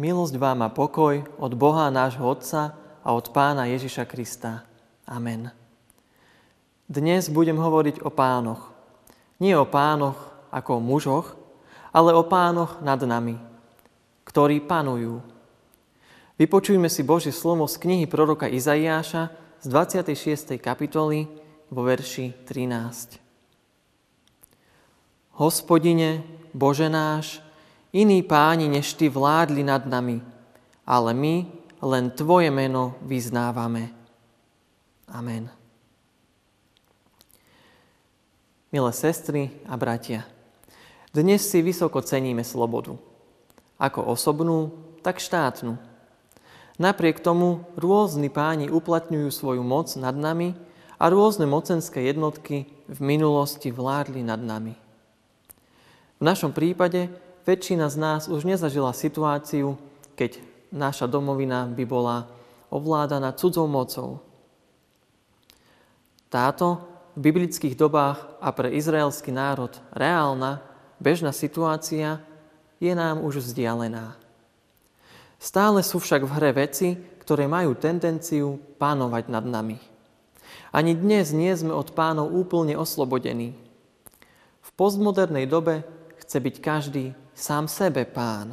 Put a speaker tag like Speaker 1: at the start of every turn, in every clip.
Speaker 1: Milosť vám a pokoj od Boha nášho Otca a od Pána Ježiša Krista. Amen. Dnes budem hovoriť o pánoch. Nie o pánoch ako o mužoch, ale o pánoch nad nami, ktorí panujú. Vypočujme si Božie slovo z knihy proroka Izaiáša z 26. kapitoly vo verši 13. Hospodine, Bože náš, Iní páni než Ty vládli nad nami, ale my len Tvoje meno vyznávame. Amen. Milé sestry a bratia, dnes si vysoko ceníme slobodu. Ako osobnú, tak štátnu. Napriek tomu rôzni páni uplatňujú svoju moc nad nami a rôzne mocenské jednotky v minulosti vládli nad nami. V našom prípade väčšina z nás už nezažila situáciu, keď naša domovina by bola ovládaná cudzou mocou. Táto v biblických dobách a pre izraelský národ reálna, bežná situácia je nám už vzdialená. Stále sú však v hre veci, ktoré majú tendenciu pánovať nad nami. Ani dnes nie sme od pánov úplne oslobodení. V postmodernej dobe chce byť každý sám sebe pán.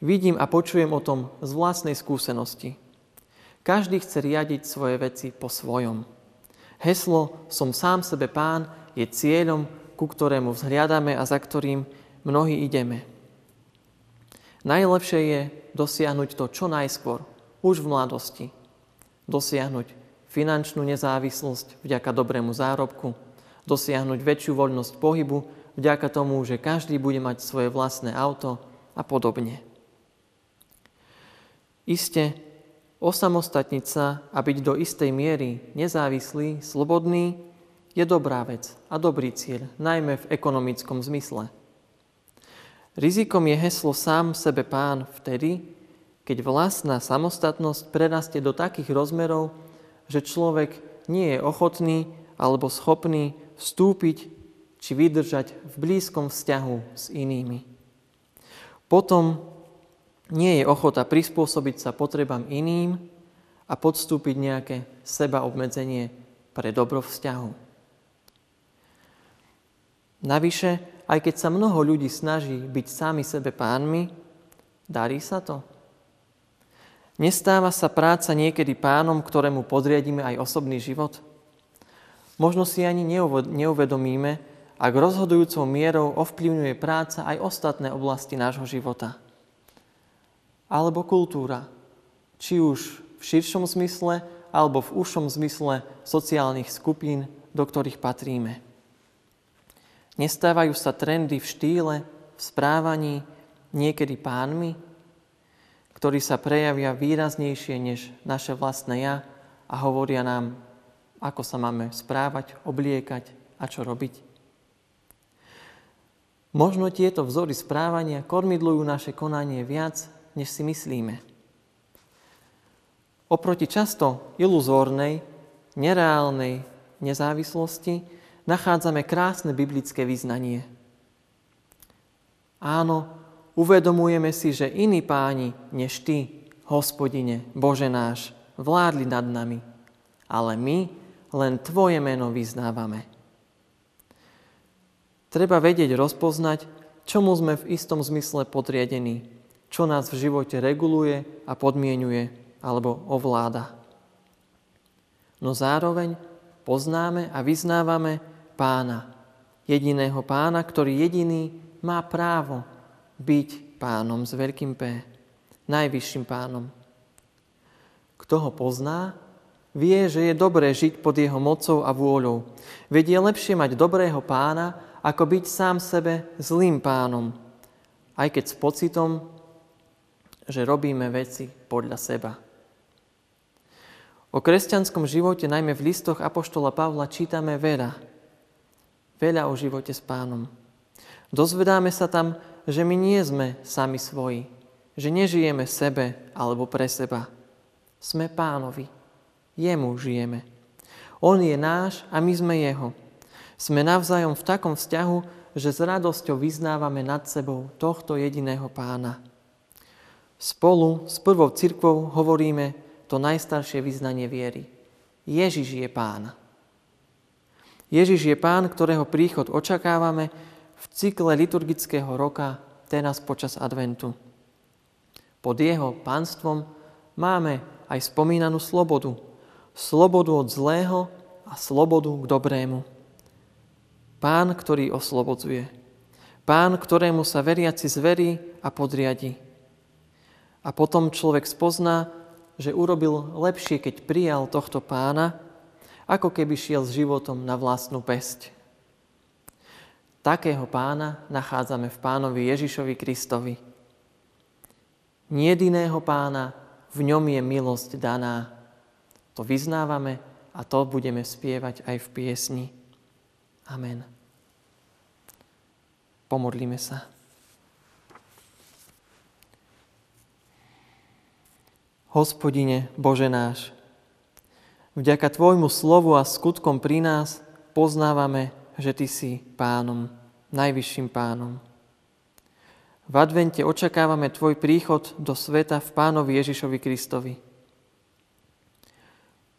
Speaker 1: Vidím a počujem o tom z vlastnej skúsenosti. Každý chce riadiť svoje veci po svojom. Heslo Som sám sebe pán je cieľom, ku ktorému vzhliadame a za ktorým mnohí ideme. Najlepšie je dosiahnuť to čo najskôr, už v mladosti. Dosiahnuť finančnú nezávislosť vďaka dobrému zárobku, dosiahnuť väčšiu voľnosť pohybu vďaka tomu, že každý bude mať svoje vlastné auto a podobne. Isté, osamostatniť sa a byť do istej miery nezávislý, slobodný, je dobrá vec a dobrý cieľ, najmä v ekonomickom zmysle. Rizikom je heslo sám sebe pán vtedy, keď vlastná samostatnosť prerastie do takých rozmerov, že človek nie je ochotný alebo schopný vstúpiť či vydržať v blízkom vzťahu s inými. Potom nie je ochota prispôsobiť sa potrebám iným a podstúpiť nejaké seba obmedzenie pre dobro vzťahu. Navyše, aj keď sa mnoho ľudí snaží byť sami sebe pánmi, darí sa to? Nestáva sa práca niekedy pánom, ktorému podriadíme aj osobný život? Možno si ani neuvedomíme, ak rozhodujúcou mierou ovplyvňuje práca aj ostatné oblasti nášho života. Alebo kultúra, či už v širšom zmysle, alebo v užšom zmysle sociálnych skupín, do ktorých patríme. Nestávajú sa trendy v štýle, v správaní, niekedy pánmi, ktorí sa prejavia výraznejšie než naše vlastné ja a hovoria nám, ako sa máme správať, obliekať a čo robiť. Možno tieto vzory správania kormidlujú naše konanie viac, než si myslíme. Oproti často iluzórnej, nereálnej nezávislosti nachádzame krásne biblické vyznanie. Áno, uvedomujeme si, že iní páni než Ty, Hospodine, Bože náš, vládli nad nami, ale my len Tvoje meno vyznávame. Treba vedieť rozpoznať, čomu sme v istom zmysle podriadení, čo nás v živote reguluje a podmienuje alebo ovláda. No zároveň poznáme a vyznávame pána, jediného pána, ktorý jediný má právo byť pánom s veľkým P, najvyšším pánom. Kto ho pozná, vie, že je dobré žiť pod jeho mocou a vôľou. Veď je lepšie mať dobrého pána, ako byť sám sebe zlým pánom, aj keď s pocitom, že robíme veci podľa seba. O kresťanskom živote, najmä v listoch Apoštola Pavla, čítame veľa. Veľa o živote s pánom. Dozvedáme sa tam, že my nie sme sami svoji, že nežijeme sebe alebo pre seba. Sme pánovi. Jemu žijeme. On je náš a my sme jeho. Sme navzájom v takom vzťahu, že s radosťou vyznávame nad sebou tohto jediného pána. Spolu s prvou cirkvou hovoríme to najstaršie vyznanie viery. Ježiš je Pán. Ježiš je Pán, ktorého príchod očakávame v cykle liturgického roka, teraz počas adventu. Pod jeho pánstvom máme aj spomínanú slobodu. Slobodu od zlého a slobodu k dobrému. Pán, ktorý oslobodzuje. Pán, ktorému sa veriaci zverí a podriadi. A potom človek spozná, že urobil lepšie, keď prijal tohto pána, ako keby šiel s životom na vlastnú pesť. Takého pána nachádzame v pánovi Ježišovi Kristovi. Nie jediného pána, v ňom je milosť daná. To vyznávame a to budeme spievať aj v piesni. Amen. Pomodlíme sa. Hospodine, Bože náš, vďaka Tvojmu slovu a skutkom pri nás poznávame, že Ty si pánom, najvyšším pánom. V advente očakávame Tvoj príchod do sveta v pánovi Ježišovi Kristovi.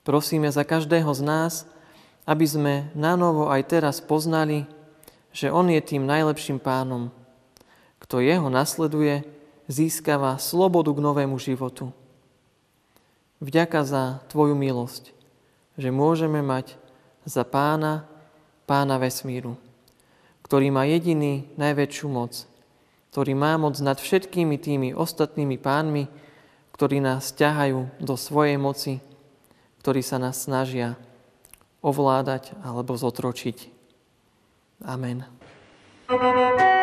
Speaker 1: Prosíme za každého z nás, aby sme na novo aj teraz poznali, že On je tým najlepším pánom. Kto Jeho nasleduje, získava slobodu k novému životu. Vďaka za Tvoju milosť, že môžeme mať za pána, pána vesmíru, ktorý má jediný najväčšiu moc, ktorý má moc nad všetkými tými ostatnými pánmi, ktorí nás ťahajú do svojej moci, ktorí sa nás snažia ovládať alebo zotročiť. Amen. thank you